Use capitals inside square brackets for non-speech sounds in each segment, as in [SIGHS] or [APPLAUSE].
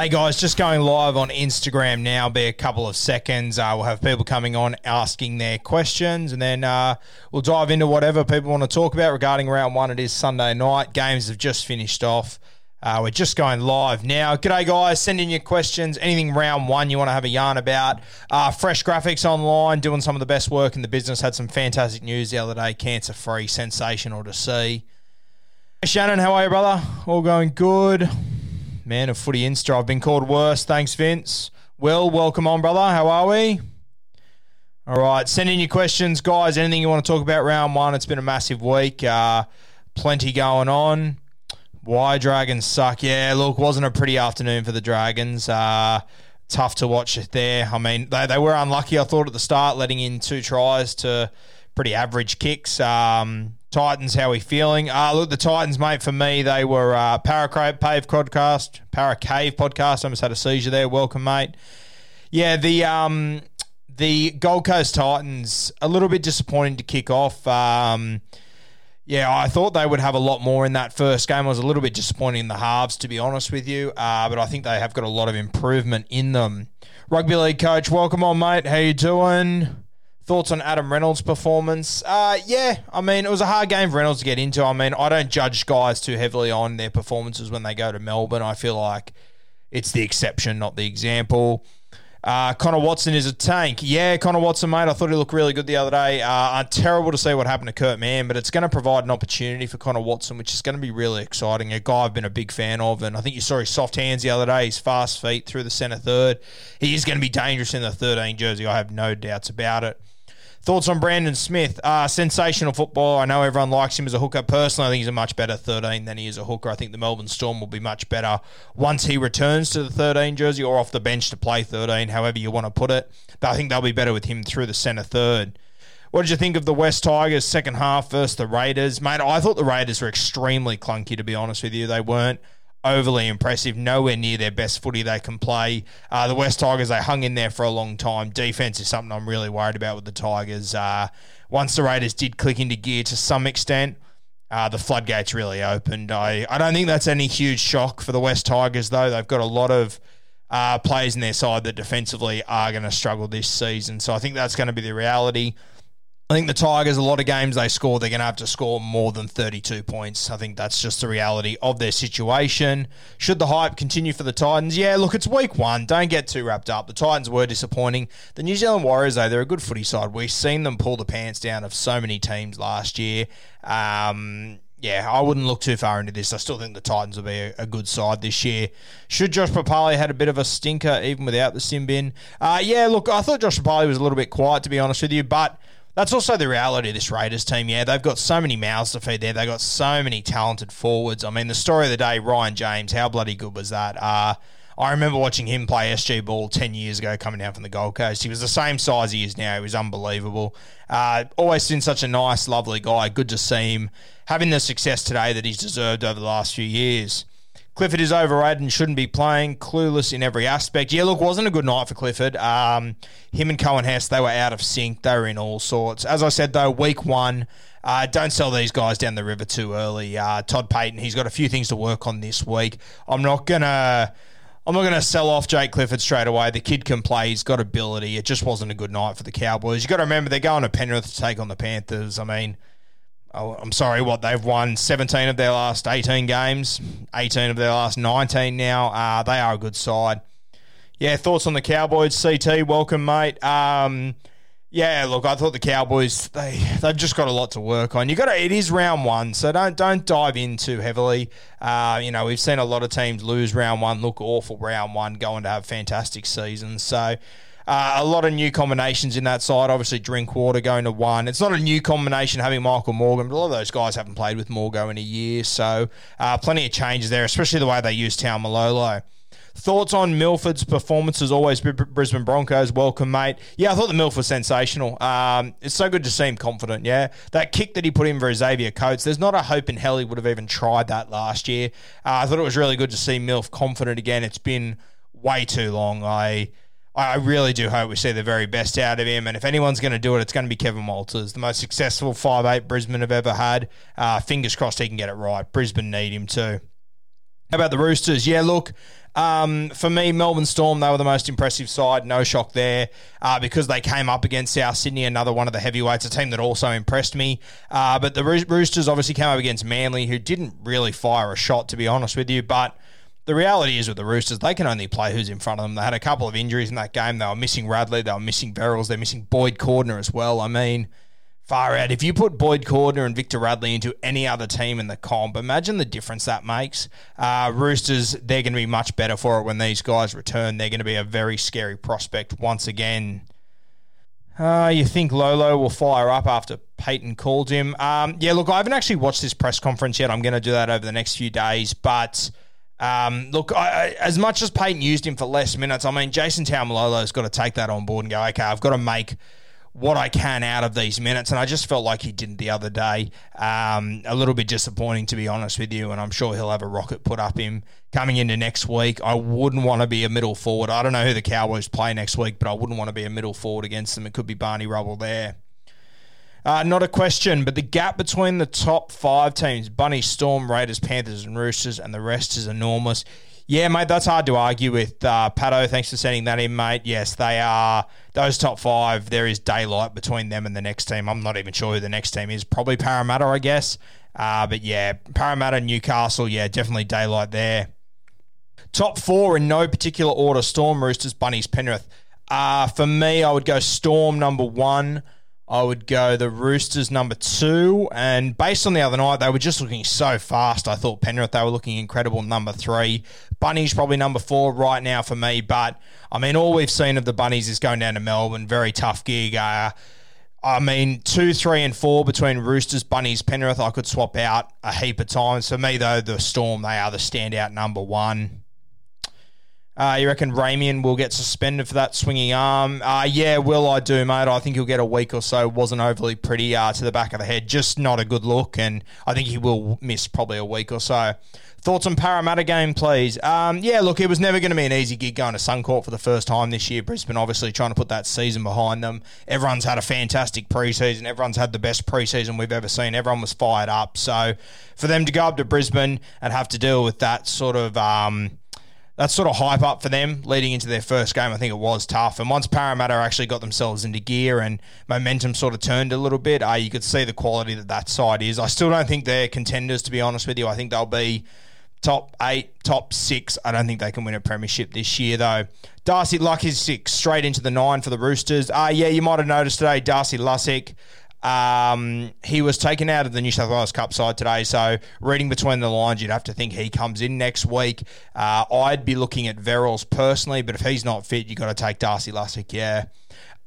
Hey guys, just going live on Instagram now. Be a couple of seconds. Uh, we'll have people coming on asking their questions, and then uh, we'll dive into whatever people want to talk about regarding round one. It is Sunday night. Games have just finished off. Uh, we're just going live now. G'day, guys. Send in your questions. Anything round one you want to have a yarn about. Uh, fresh graphics online, doing some of the best work in the business. Had some fantastic news the other day. Cancer free, sensational to see. Shannon, how are you, brother? All going good. Man of footy Insta. I've been called worse. Thanks, Vince. Will, welcome on, brother. How are we? All right. Send in your questions, guys. Anything you want to talk about round one? It's been a massive week. Uh, plenty going on. Why Dragons suck? Yeah, look, wasn't a pretty afternoon for the Dragons. Uh, tough to watch it there. I mean, they, they were unlucky, I thought, at the start, letting in two tries to pretty average kicks. Um, Titans, how are we feeling? Uh, look, the Titans, mate, for me, they were uh, Paracave podcast, Paracave podcast. I almost had a seizure there. Welcome, mate. Yeah, the um, the Gold Coast Titans, a little bit disappointing to kick off. Um, yeah, I thought they would have a lot more in that first game. I was a little bit disappointed in the halves, to be honest with you. Uh, but I think they have got a lot of improvement in them. Rugby league coach, welcome on, mate. How you doing? Thoughts on Adam Reynolds' performance? Uh, yeah, I mean, it was a hard game for Reynolds to get into. I mean, I don't judge guys too heavily on their performances when they go to Melbourne. I feel like it's the exception, not the example. Uh, Connor Watson is a tank. Yeah, Connor Watson, mate. I thought he looked really good the other day. Uh, terrible to see what happened to Kurt Mann, but it's going to provide an opportunity for Connor Watson, which is going to be really exciting. A guy I've been a big fan of, and I think you saw his soft hands the other day, his fast feet through the centre third. He is going to be dangerous in the 13 jersey. I have no doubts about it. Thoughts on Brandon Smith? Uh, sensational football. I know everyone likes him as a hooker. Personally, I think he's a much better 13 than he is a hooker. I think the Melbourne Storm will be much better once he returns to the 13 jersey or off the bench to play 13, however you want to put it. But I think they'll be better with him through the centre third. What did you think of the West Tigers second half versus the Raiders? Mate, I thought the Raiders were extremely clunky, to be honest with you. They weren't overly impressive, nowhere near their best footy they can play. Uh, the West Tigers, they hung in there for a long time. Defense is something I'm really worried about with the Tigers. Uh, once the Raiders did click into gear to some extent, uh, the floodgates really opened. I, I don't think that's any huge shock for the West Tigers, though. They've got a lot of uh, players in their side that defensively are going to struggle this season. So I think that's going to be the reality. I think the Tigers, a lot of games they score, they're going to have to score more than 32 points. I think that's just the reality of their situation. Should the hype continue for the Titans? Yeah, look, it's week one. Don't get too wrapped up. The Titans were disappointing. The New Zealand Warriors, though, they're a good footy side. We've seen them pull the pants down of so many teams last year. Um, yeah, I wouldn't look too far into this. I still think the Titans will be a, good side this year. Should Josh Papalii had a bit of a stinker even without the sin bin? Uh, yeah, look, I thought Josh Papalii was a little bit quiet, to be honest with you, but That's also the reality of this Raiders team. Yeah, they've got so many mouths to feed there. They've got so many talented forwards. I mean, the story of the day, Ryan James, how bloody good was that? Uh, I remember watching him play SG ball 10 years ago coming down from the Gold Coast. He was the same size he is now. He was unbelievable. Uh, always been such a nice, lovely guy. Good to see him having the success today that he's deserved over the last few years. Clifford is overrated and shouldn't be playing. Clueless in every aspect. Yeah, look, wasn't a good night for Clifford. Um, him and Coen Hess, they were out of sync. They were in all sorts. As I said, though, week one, uh, don't sell these guys down the river too early. Uh, Todd Payten, he's got a few things to work on this week. I'm not gonna. I'm not going to sell off Jake Clifford straight away. The kid can play. He's got ability. It just wasn't a good night for the Cowboys. You've got to remember they're going to Penrith to take on the Panthers. I mean, oh, I'm sorry, what they've won 17 of their last 18 games, 18 of their last 19 now. Uh, they are a good side. Yeah, thoughts on the Cowboys? CT, welcome, mate. Um, yeah, look, I thought the Cowboys they they've just got a lot to work on. You got to it is round one, so don't don't dive in too heavily. Uh, you know, we've seen a lot of teams lose round one, look awful round one, going to have fantastic seasons. So. Uh, a lot of new combinations in that side. Obviously, Drinkwater going to one. It's not a new combination having Michael Morgan, but a lot of those guys haven't played with Morgo in a year. So, uh, plenty of changes there, especially the way they use Taumalolo. Thoughts on Milford's performance as always, Brisbane Broncos. Welcome, mate. Yeah, I thought the Milf was sensational. Um, it's so good to see him confident. Yeah, that kick that he put in for Xavier Coates. There's not a hope in hell he would have even tried that last year. Uh, I thought it was really good to see Milf confident again. It's been way too long. I. I really do hope we see the very best out of him. And if anyone's going to do it, it's going to be Kevin Walters, the most successful five eight Brisbane have ever had. Uh, fingers crossed he can get it right. Brisbane need him too. How about the Roosters? Yeah, look, um, for me, Melbourne Storm, they were the most impressive side. No shock there uh, because they came up against South Sydney, another one of the heavyweights, a team that also impressed me. Uh, but the Roosters obviously came up against Manly, who didn't really fire a shot, to be honest with you. But the reality is with the Roosters, they can only play who's in front of them. They had a couple of injuries in that game. They were missing Radley, they were missing Verrills, they're missing Boyd Cordner as well. I mean, far out. If you put Boyd Cordner and Victor Radley into any other team in the comp, imagine the difference that makes. Uh, Roosters, they're going to be much better for it when these guys return. They're going to be a very scary prospect once again. Uh, you think Lolo will fire up after Payten called him? Um, yeah, look, I haven't actually watched this press conference yet. I'm going to do that over the next few days. But um, look, I, I, as much as Payten used him for less minutes, I mean, Jason Taumalolo's got to take that on board and go, okay, I've got to make what I can out of these minutes. And I just felt like he didn't the other day. Um, a little bit disappointing, to be honest with you. And I'm sure he'll have a rocket put up him coming into next week. I wouldn't want to be a middle forward. I don't know who the Cowboys play next week, but I wouldn't want to be a middle forward against them. It could be Barney Rubble there. Uh, not a question, but the gap between the top five teams, Bunny, Storm, Raiders, Panthers, and Roosters, and the rest is enormous. Yeah, mate, that's hard to argue with. Uh, Pato, thanks for sending that in, mate. Yes, they are those top five. There is daylight between them and the next team. I'm not even sure who the next team is. Probably Parramatta, I guess. Uh, but yeah, Parramatta, Newcastle, yeah, definitely daylight there. Top four in no particular order Storm, Roosters, Bunnies, Penrith. Uh, for me, I would go Storm number one. I would go the Roosters number two. And based on the other night, they were just looking so fast. I thought Penrith, they were looking incredible number three. Bunnies probably number four right now for me. But, I mean, all we've seen of the Bunnies is going down to Melbourne. Very tough gig. Uh, I mean, two, three, and four between Roosters, Bunnies, Penrith, I could swap out a heap of times. For me, though, the Storm, they are the standout number one. Uh, you reckon Ramian will get suspended for that swinging arm? Uh, yeah, will I do, mate? I think he'll get a week or so. Wasn't overly pretty uh, to the back of the head. Just not a good look, and I think he will miss probably a week or so. Thoughts on Parramatta game, please? Um, yeah, look, it was never going to be an easy gig going to Suncorp for the first time this year. Brisbane obviously trying to put that season behind them. Everyone's had a fantastic preseason. Everyone's had the best preseason we've ever seen. Everyone was fired up. So for them to go up to Brisbane and have to deal with that sort of. Um, that sort of hype up for them leading into their first game. I think it was tough. And once Parramatta actually got themselves into gear and momentum sort of turned a little bit, uh, you could see the quality that that side is. I still don't think they're contenders, to be honest with you. I think they'll be top eight, top six. I don't think they can win a premiership this year, though. Darcy Luck is six, straight into the nine for the Roosters. Uh, yeah, you might have noticed today, Darcy Lussick um, he was taken out of the New South Wales Cup side today, so reading between the lines, you'd have to think he comes in next week. Uh, I'd be looking at Verrills personally, but if he's not fit, you've got to take Darcy Lussick, yeah.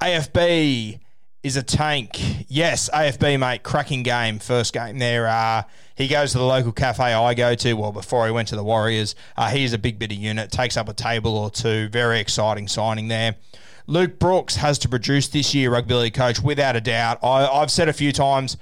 AFB, is a tank. Yes, AFB, mate, cracking game. First game there. Uh, he goes to the local cafe I go to. Well, before he went to the Warriors, uh, he's a big bit of unit, takes up a table or two. Very exciting signing there. Luke Brooks has to produce this year, rugby league coach, without a doubt. I, I've said a few times,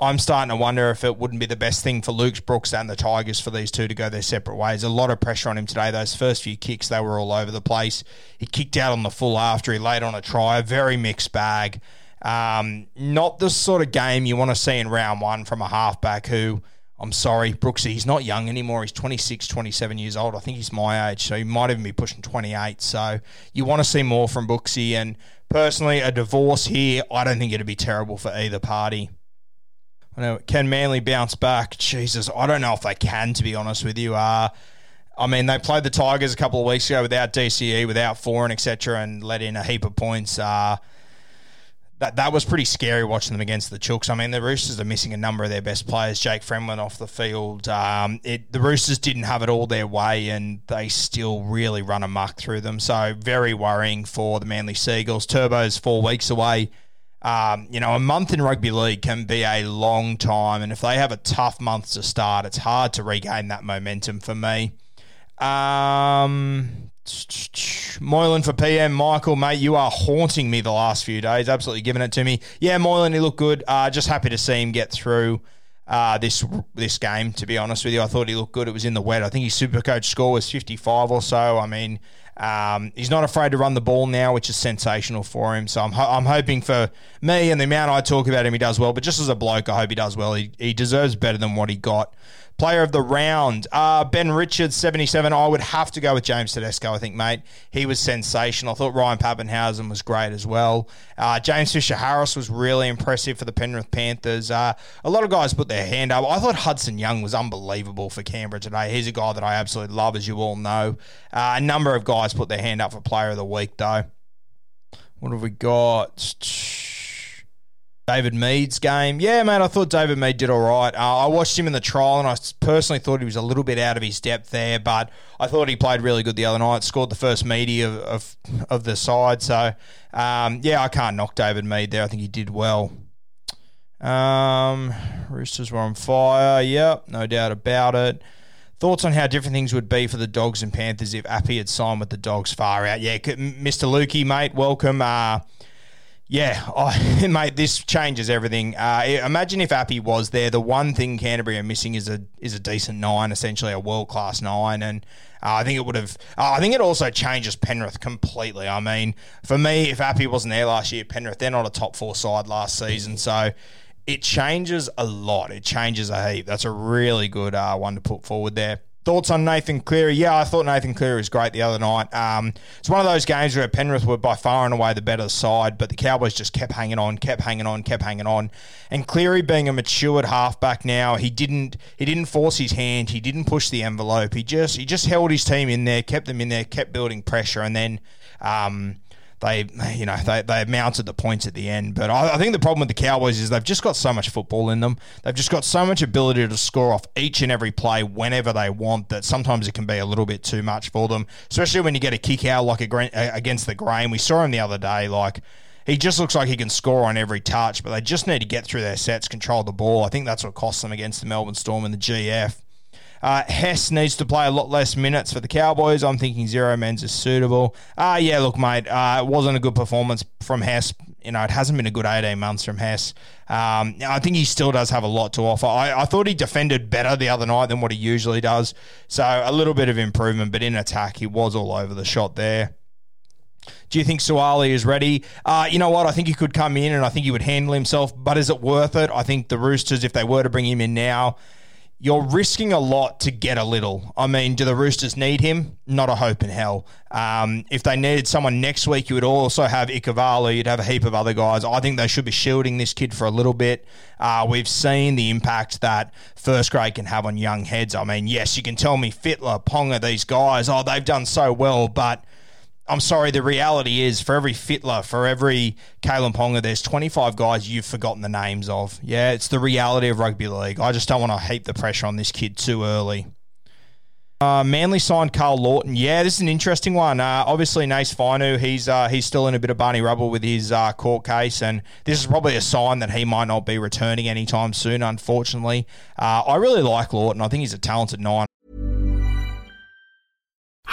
I'm starting to wonder if it wouldn't be the best thing for Luke Brooks and the Tigers for these two to go their separate ways. A lot of pressure on him today. Those first few kicks, they were all over the place. He kicked out on the full after he laid on a try. A very mixed bag. Um, not the sort of game you want to see in round one from a halfback who, I'm sorry, Brooksy, he's not young anymore. He's 26, 27 years old. I think he's my age, so he might even be pushing 28. So you want to see more from Brooksy. And personally, a divorce here, I don't think it'd be terrible for either party. I know, can Manly bounce back? Jesus, I don't know if they can, to be honest with you. Uh, I mean, they played the Tigers a couple of weeks ago without DCE, without Foran, etc., and let in a heap of points. Uh, that that was pretty scary watching them against the Chooks. I mean, the Roosters are missing a number of their best players. Jake Fremlin off the field. Um, it, the Roosters didn't have it all their way, and they still really run amok through them. So very worrying for the Manly Seagulls. Turbo's four weeks away. Um, you know, a month in rugby league can be a long time, and if they have a tough month to start, it's hard to regain that momentum for me. Um, Moylan for PM. Michael, mate, you are haunting me the last few days. Absolutely giving it to me. Yeah, Moylan, he looked good. Uh, just happy to see him get through uh, this this game, to be honest with you. I thought he looked good. It was in the wet. I think his super coach score was 55 or so. I mean, um, he's not afraid to run the ball now, which is sensational for him. So I'm, ho- I'm hoping for me and the amount I talk about him, he does well. But just as a bloke, I hope he does well. He, he deserves better than what he got Player of the round, uh, Ben Richards, 77. I would have to go with James Tedesco, I think, mate. He was sensational. I thought Ryan Papenhuyzen was great as well. Uh, James Fisher Harris was really impressive for the Penrith Panthers. Uh, a lot of guys put their hand up. I thought Hudson Young was unbelievable for Canberra today. He's a guy that I absolutely love, as you all know. Uh, a number of guys put their hand up for Player of the Week, though. What have we got? David Mead's game. Yeah, mate, I thought David Mead did all right. Uh, I watched him in the trial, and I personally thought he was a little bit out of his depth there, but I thought he played really good the other night. Scored the first meaty of, of, of the side. So, um, yeah, I can't knock David Mead there. I think he did well. Um, Roosters were on fire. Yep, no doubt about it. Thoughts on how different things would be for the Dogs and Panthers if Appy had signed with the Dogs far out? Yeah, Mr. Lukey, mate, welcome. Uh, yeah, oh, [LAUGHS] mate, this changes everything. Uh, imagine if Appy was there. The one thing Canterbury are missing is a is a decent nine, essentially a world class nine, and uh, I think it would have. Uh, I think it also changes Penrith completely. I mean, for me, if Appy wasn't there last year, Penrith they're not a top four side last season, so it changes a lot. It changes a heap. That's a really good uh, one to put forward there. Thoughts on Nathan Cleary? Yeah, I thought Nathan Cleary was great the other night. Um, it's one of those games where Penrith were by far and away the better side, but the Cowboys just kept hanging on, kept hanging on, kept hanging on. And Cleary, being a matured halfback now, he didn't he didn't force his hand, he didn't push the envelope. He just he just held his team in there, kept them in there, kept building pressure, and then. Um, they you know they, they mounted the points at the end. But I, I, think the problem with the Cowboys is they've just got so much football in them. They've just got so much ability to score off each and every play whenever they want that sometimes it can be a little bit too much for them. Especially when you get a kick out like against the grain. We saw him the other day like. He just looks like he can score on every touch, but they just need to get through their sets, control the ball. I think that's what cost them against the Melbourne Storm and the GF. Uh, Hess needs to play a lot less minutes for the Cowboys. I'm thinking zero men's is suitable. Uh, yeah, look, mate, uh, it wasn't a good performance from Hess. You know, it hasn't been a good 18 months from Hess. Um, I think he still does have a lot to offer. I, I, thought he defended better the other night than what he usually does. So a little bit of improvement, but in attack, he was all over the shot there. Do you think Suaalii is ready? Uh, you know what? I think he could come in and I think he would handle himself, but is it worth it? I think the Roosters, if they were to bring him in now, you're risking a lot to get a little. I mean, do the Roosters need him? Not a hope in hell. Um, if they needed someone next week, you would also have Ikuvalu. You'd have a heap of other guys. I think they should be shielding this kid for a little bit. Uh, we've seen the impact that first grade can have on young heads. I mean, yes, you can tell me Fittler, Ponga, these guys, oh, they've done so well, but – I'm sorry, the reality is for every Fittler, for every Kalyn Ponga, there's 25 guys you've forgotten the names of. Yeah, it's the reality of rugby league. I just don't want to heap the pressure on this kid too early. Uh, Manly signed Karl Lawton. Yeah, this is an interesting one. Uh, obviously, Nace Fainu, he's uh, he's still in a bit of Barney rubble with his uh, court case, and this is probably a sign that he might not be returning anytime soon. Unfortunately, uh, I really like Lawton. I think he's a talented nine.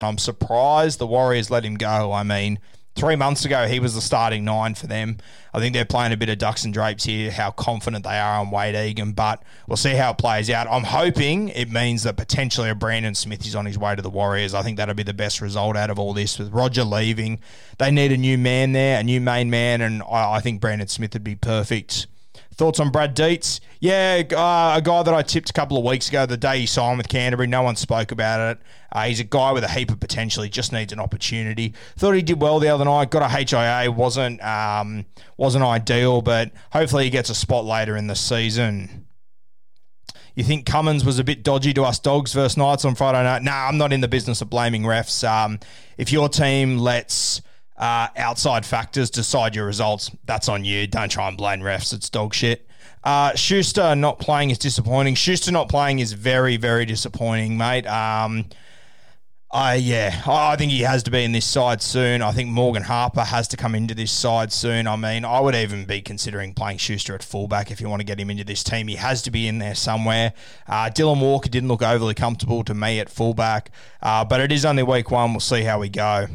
I'm surprised the Warriors let him go. I mean, three months ago, he was the starting nine for them. I think they're playing a bit of ducks and drapes here, how confident they are on Wade Egan, but we'll see how it plays out. I'm hoping it means that potentially a Brandon Smith is on his way to the Warriors. I think that'll be the best result out of all this. With Roger leaving, they need a new man there, a new main man, and I, I think Brandon Smith would be perfect. Thoughts on Brad Dietz? Yeah, uh, a guy that I tipped a couple of weeks ago, the day he signed with Canterbury. No one spoke about it. Uh, he's a guy with a heap of potential. He just needs an opportunity. Thought he did well the other night. Got a HIA. wasn't um, wasn't ideal, but hopefully he gets a spot later in the season. You think Cummins was a bit dodgy to us dogs versus Knights on Friday night? Nah, I'm not in the business of blaming refs. Um, if your team lets uh, outside factors decide your results, that's on you. Don't try and blame refs. It's dog shit. Uh, Schuster not playing is disappointing. Schuster not playing is very, very disappointing, mate. Um, I yeah, I think he has to be in this side soon. I think Morgan Harper has to come into this side soon. I mean, I would even be considering playing Schuster at fullback if you want to get him into this team. He has to be in there somewhere. Uh, Dylan Walker didn't look overly comfortable to me at fullback, uh, but it is only week one. We'll see how we go.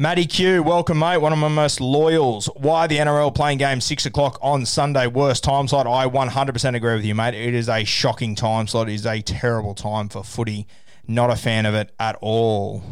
Matty Q, welcome, mate. One of my most loyals. Why the NRL playing game six o'clock on Sunday? Worst time slot. I 100% agree with you, mate. It is a shocking time slot. It is a terrible time for footy. Not a fan of it at all.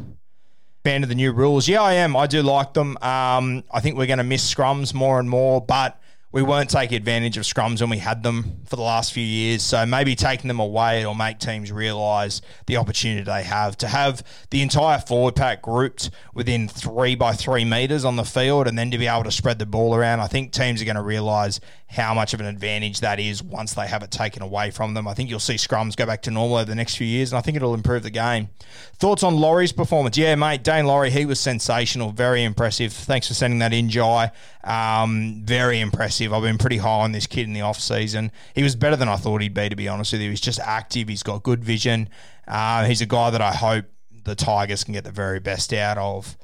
Fan of the new rules? Yeah, I am. I do like them. Um, I think we're going to miss scrums more and more, but we weren't taking advantage of scrums when we had them for the last few years. So maybe taking them away will make teams realise the opportunity they have to have the entire forward pack grouped within three by three metres on the field and then to be able to spread the ball around. I think teams are going to realise how much of an advantage that is once they have it taken away from them. I think you'll see scrums go back to normal over the next few years, and I think it'll improve the game. Thoughts on Laurie's performance? Yeah, mate, Daine Laurie, he was sensational, very impressive. Thanks for sending that in, Jai. Um, very impressive. I've been pretty high on this kid in the off season. He was better than I thought he'd be, to be honest with you. He's just active. He's got good vision. Uh, he's a guy that I hope the Tigers can get the very best out of.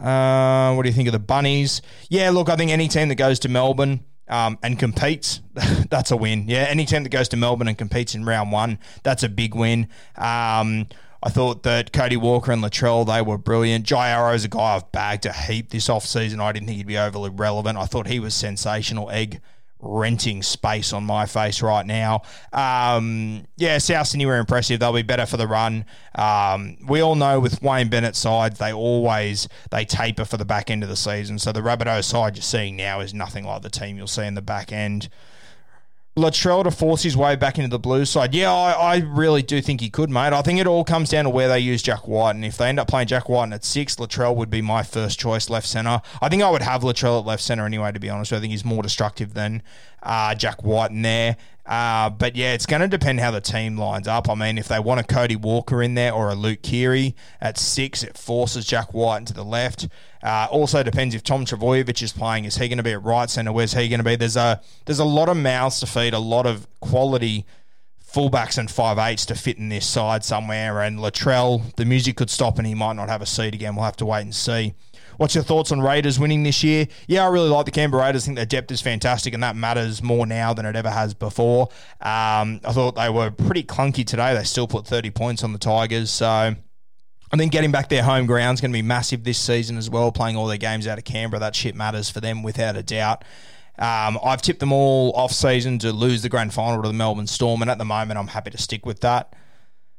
Uh, what do you think of the Bunnies? Yeah, look, I think any team that goes to Melbourne um, and competes, [LAUGHS] that's a win. Yeah, any team that goes to Melbourne and competes in round one, that's a big win. Um, I thought that Cody Walker and Latrell, they were brilliant. Jai Arrow's a guy I've bagged a heap this offseason. I didn't think he'd be overly relevant. I thought he was sensational. Egg renting space on my face right now. Um, yeah, South Sydney were impressive. They'll be better for the run. Um, we all know with Wayne Bennett's side, they always they taper for the back end of the season. So the Rabbitohs side you're seeing now is nothing like the team you'll see in the back end. Latrell to force his way back into the blue side. Yeah, I, I, really do think he could, mate. I think it all comes down to where they use Jack Wighton. And if they end up playing Jack Wighton at six, Latrell would be my first choice left centre. I think I would have Latrell at left centre anyway, to be honest. I think he's more destructive than uh, Jack Wighton in there. Uh, but yeah, it's going to depend how the team lines up. I mean, if they want a Cody Walker in there or a Luke Keary at six, it forces Jack Wighton into the left. Uh, also depends if Tom Trbojevic is playing. Is he going to be at right centre? Where's he going to be? There's a there's a lot of mouths to feed, a lot of quality fullbacks and five eights to fit in this side somewhere. And Latrell, the music could stop and he might not have a seat again. We'll have to wait and see. What's your thoughts on Raiders winning this year? Yeah, I really like the Canberra Raiders. I think their depth is fantastic, and that matters more now than it ever has before. Um, I thought they were pretty clunky today. They still put 30 points on the Tigers. So I think getting back their home ground is going to be massive this season as well, playing all their games out of Canberra. That shit matters for them without a doubt. Um, I've tipped them all off season to lose the grand final to the Melbourne Storm, and at the moment, I'm happy to stick with that.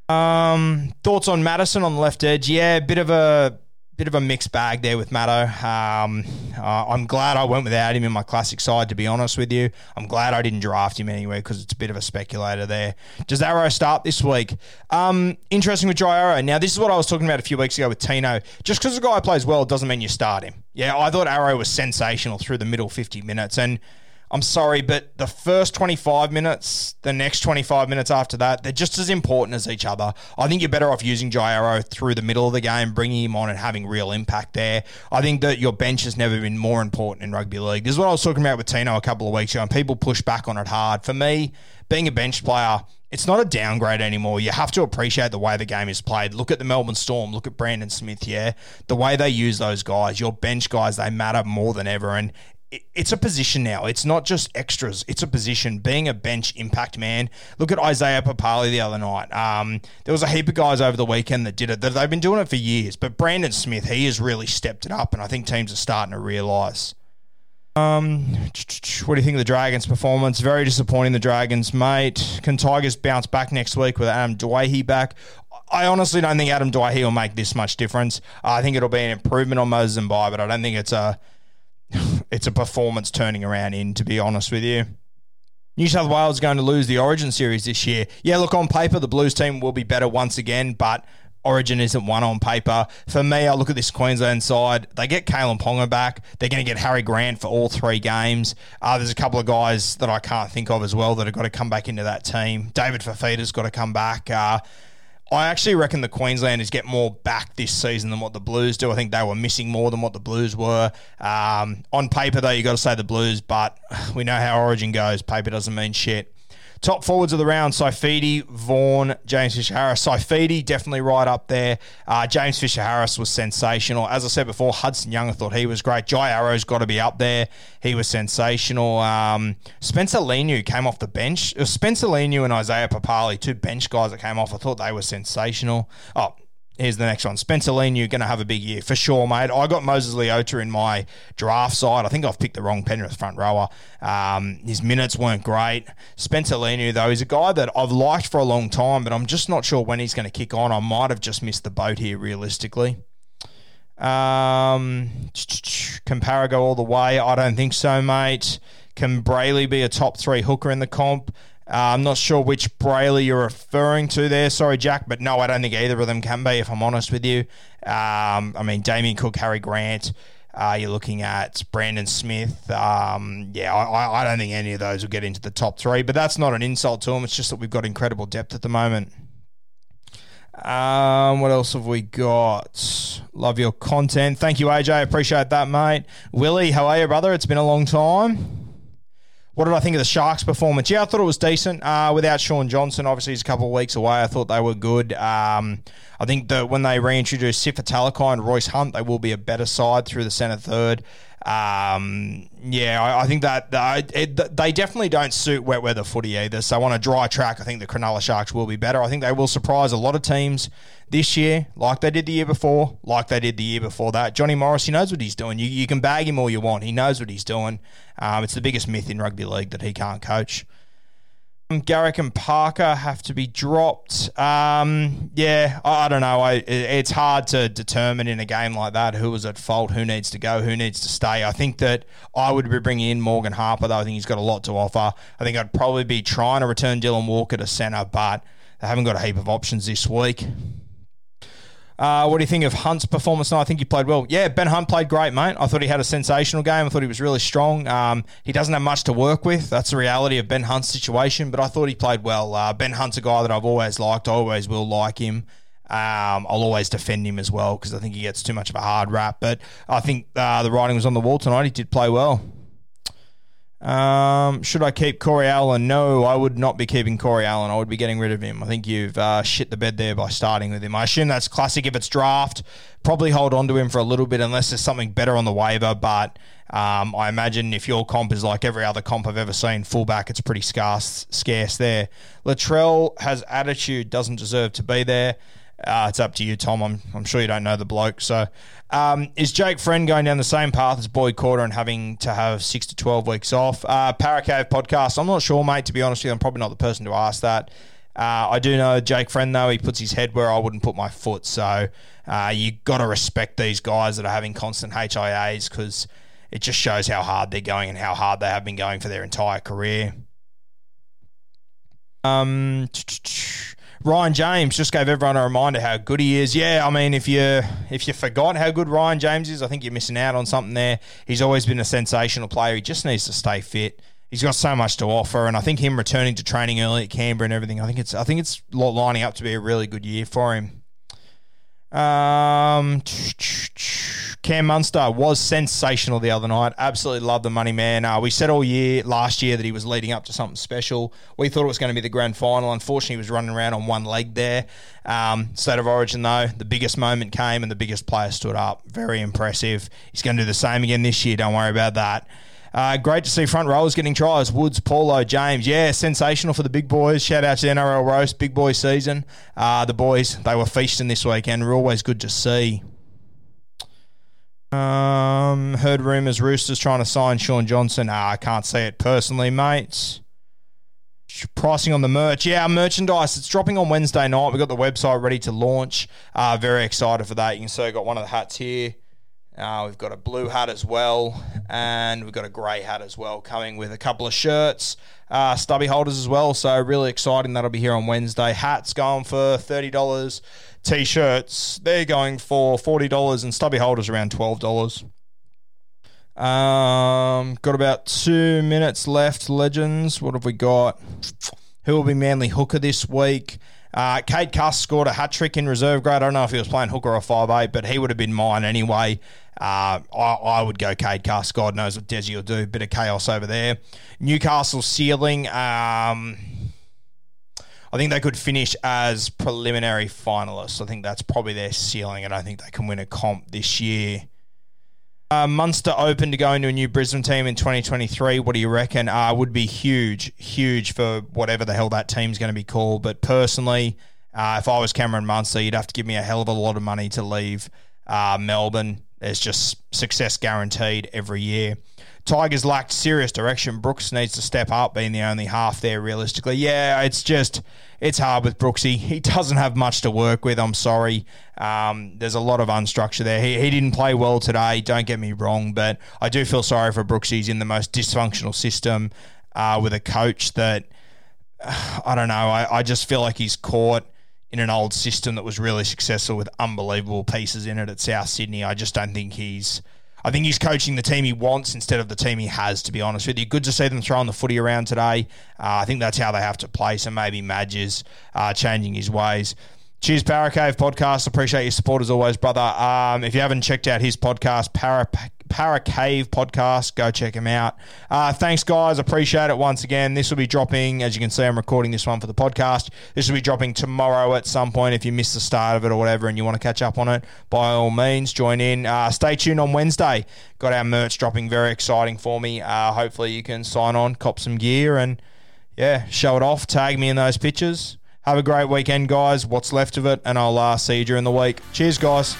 Um, thoughts on Madison on the left edge? Yeah, a bit of a bit of a mixed bag there with Matto. Um, uh, I'm glad I went without him in my classic side, to be honest with you. I'm glad I didn't draft him anyway because it's a bit of a speculator there. Does Arrow start this week? Um, interesting with Jai Arrow. Now, this is what I was talking about a few weeks ago with Tino. Just because a guy plays well doesn't mean you start him. Yeah, I thought Arrow was sensational through the middle 50 minutes. And I'm sorry, but the first 25 minutes, the next 25 minutes after that, they're just as important as each other. I think you're better off using Jai Arrow through the middle of the game, bringing him on and having real impact there. I think that your bench has never been more important in rugby league. This is what I was talking about with Tino a couple of weeks ago, and people push back on it hard. For me, being a bench player, it's not a downgrade anymore. You have to appreciate the way the game is played. Look at the Melbourne Storm. Look at Brandon Smith. Yeah, the way they use those guys, your bench guys, they matter more than ever. And it's a position now. It's not just extras. It's a position. Being a bench impact man. Look at Isaiah Papali the other night. Um, there was a heap of guys over the weekend that did it. That they've been doing it for years. But Brandon Smith, he has really stepped it up, and I think teams are starting to realise. Um, what do you think of the Dragons' performance? Very disappointing, the Dragons, mate. Can Tigers bounce back next week with Adam Doueihi back? I honestly don't think Adam Doueihi will make this much difference. I think it'll be an improvement on Moses and Mbye, but I don't think it's a it's a performance turning around in, to be honest with you. New South Wales going to lose the Origin series this year. Yeah, look, on paper, the Blues team will be better once again, but Origin isn't one on paper. For me, I look at this Queensland side. They get Kalyn Ponga back. They're going to get Harry Grant for all three games. Uh, there's a couple of guys that I can't think of as well that have got to come back into that team. David Fifita's got to come back. Uh, I actually reckon the Queenslanders get more back this season than what the Blues do. I think they were missing more than what the Blues were. Um, on paper, though, you got to say the Blues, but [SIGHS] we know how Origin goes. Paper doesn't mean shit. Top forwards of the round, Saifiti, Vaughan, James Fisher Harris. Saifiti definitely right up there. Uh, James Fisher Harris was sensational. As I said before, Hudson Young, I thought he was great. Jai Arrow's got to be up there. He was sensational. Um, Spencer Leniu came off the bench. Spencer Leniu and Isaiah Papali, two bench guys that came off. I thought they were sensational. Oh, Here's the next one. Spencer Leen, you're going to have a big year for sure, mate. I got Moses Leota in my draft side. I think I've picked the wrong Penrith front rower. Um, his minutes weren't great. Spencer Leniu, though, he's a guy that I've liked for a long time, but I'm just not sure when he's going to kick on. I might have just missed the boat here, realistically. Um, can Parra go all the way? I don't think so, mate. Can Brailey be a top three hooker in the comp? Uh, I'm not sure which Brailey you're referring to there. Sorry, Jack, but no, I don't think either of them can be, if I'm honest with you. Um, I mean, Damien Cook, Harry Grant. Uh, you're looking at Brandon Smith. Um, yeah, I, I, don't think any of those will get into the top three, but that's not an insult to them. It's just that we've got incredible depth at the moment. Um, what else have we got? Love your content. Thank you, AJ. Appreciate that, mate. Willie, how are you, brother? It's been a long time. What did I think of the Sharks' performance? Yeah, I thought it was decent. Uh, without Shaun Johnson, obviously he's a couple of weeks away. I thought they were good. Um, I think that when they reintroduce Sifa and Royce Hunt, they will be a better side through the centre third. Um, yeah, I, I, think that uh, it, they definitely don't suit wet weather footy either. So on a dry track, I think the Cronulla Sharks will be better. I think they will surprise a lot of teams this year, like they did the year before, like they did the year before that. Johnny Morris, he knows what he's doing. You, you can bag him all you want. He knows what he's doing. Um, it's the biggest myth in rugby league that he can't coach. Garrick and Parker have to be dropped. Um, yeah, I, I, don't know. I, it's hard to determine in a game like that who was at fault, who needs to go, who needs to stay. I think that I would be bringing in Morgan Harper, though. I think he's got a lot to offer. I think I'd probably be trying to return Dylan Walker to centre, but they haven't got a heap of options this week. Uh, what do you think of Hunt's performance? No, I think he played well. Yeah, Ben Hunt played great, mate. I thought he had a sensational game. I thought he was really strong. Um, he doesn't have much to work with. That's the reality of Ben Hunt's situation, but I thought he played well. Uh, ben Hunt's a guy that I've always liked. I always will like him. Um, I'll always defend him as well because I think he gets too much of a hard rap. But I think uh, the writing was on the wall tonight. He did play well. Um, should I keep Corey Allen? No, I would not be keeping Corey Allen. I would be getting rid of him. I think you've uh, shit the bed there by starting with him. I assume that's classic if it's draft. Probably hold on to him for a little bit unless there's something better on the waiver. But um, I imagine if your comp is like every other comp I've ever seen, fullback, it's pretty scarce, scarce there. Latrell has attitude, doesn't deserve to be there. Uh, it's up to you, Tom. I'm, I'm sure you don't know the bloke. So, um, is Jake Friend going down the same path as Boyd Cordner and having to have six to 12 weeks off? Uh, Paracave podcast, I'm not sure, mate, to be honest with you. I'm probably not the person to ask that. Uh, I do know Jake Friend though; he puts his head where I wouldn't put my foot. So uh, you got to respect these guys that are having constant HIAs because it just shows how hard they're going and how hard they have been going for their entire career. Um, [TSK] Ryan James just gave everyone a reminder how good he is. Yeah, I mean, if you if you forgot how good Ryan James is, I think you're missing out on something there. He's always been a sensational player. He just needs to stay fit. He's got so much to offer, and I think him returning to training early at Canberra and everything, I think it's I think it's lining up to be a really good year for him. Um, Cam Munster was sensational the other night. Absolutely love the money man. Uh, we said all year last year that he was leading up to something special. We thought it was going to be the grand final. Unfortunately, he was running around on one leg there. Um, State of Origin though, the biggest moment came and the biggest player stood up. Very impressive. He's going to do the same again this year. Don't worry about that. Uh, great to see front rowers getting tries. Woods, Paulo, James. Yeah, sensational for the big boys. Shout out to NRL Roast, big boy season. Uh, the boys, they were feasting this weekend. We're always good to see. Um, heard rumours Roosters trying to sign Shaun Johnson. Ah, I can't see it personally, mates. Pricing on the merch. Yeah, merchandise. It's dropping on Wednesday night. We've got the website ready to launch. Uh, very excited for that. You can see I've got one of the hats here. Uh, we've got a blue hat as well, and we've got a grey hat as well, coming with a couple of shirts, uh, stubby holders as well. So really exciting. That'll be here on Wednesday. Hats going for thirty dollars. T-shirts they're going for forty dollars, and stubby holders around twelve dollars. Um, got about two minutes left. Legends. What have we got? Who will be Manly hooker this week? Uh, Cade Cust scored a hat trick in reserve grade. I don't know if he was playing hooker or five eight, but he would have been mine anyway. Uh, I, I, would go Cade Cust. God knows what Desi will do. Bit of chaos over there. Newcastle ceiling. Um, I think they could finish as preliminary finalists. I think that's probably their ceiling, and I think they can win a comp this year. Uh, Munster open to go into a new Brisbane team in 2023. What do you reckon? Uh, would be huge, huge for whatever the hell that team's going to be called. But personally, uh, if I was Cameron Munster, you'd have to give me a hell of a lot of money to leave uh, Melbourne. There's just success guaranteed every year. Tigers lacked serious direction. Brooks needs to step up, being the only half there realistically. Yeah, it's just it's hard with Brooksy. He doesn't have much to work with. I'm sorry. Um, there's a lot of unstructure there. He, he didn't play well today. Don't get me wrong, but I do feel sorry for Brooksy. He's in the most dysfunctional system uh, with a coach that [SIGHS] I don't know. I, I just feel like he's caught in an old system that was really successful with unbelievable pieces in it at South Sydney. I just don't think he's I think he's coaching the team he wants instead of the team he has, to be honest with you. Good to see them throwing the footy around today. Uh, I think that's how they have to play. So maybe Madge is uh, changing his ways. Cheers, Paracave Podcast. Appreciate your support as always, brother. Um, if you haven't checked out his podcast, Para, Para Cave podcast. Go check him out. Uh, thanks, guys. Appreciate it once again. This will be dropping, as you can see, I'm recording this one for the podcast. This will be dropping tomorrow at some point. If you missed the start of it or whatever and you want to catch up on it, by all means, join in. Uh, stay tuned on Wednesday. Got our merch dropping. Very exciting for me. Uh, hopefully, you can sign on, cop some gear, and yeah, show it off. Tag me in those pictures. Have a great weekend, guys. What's left of it, and I'll uh, see you during the week. Cheers, guys.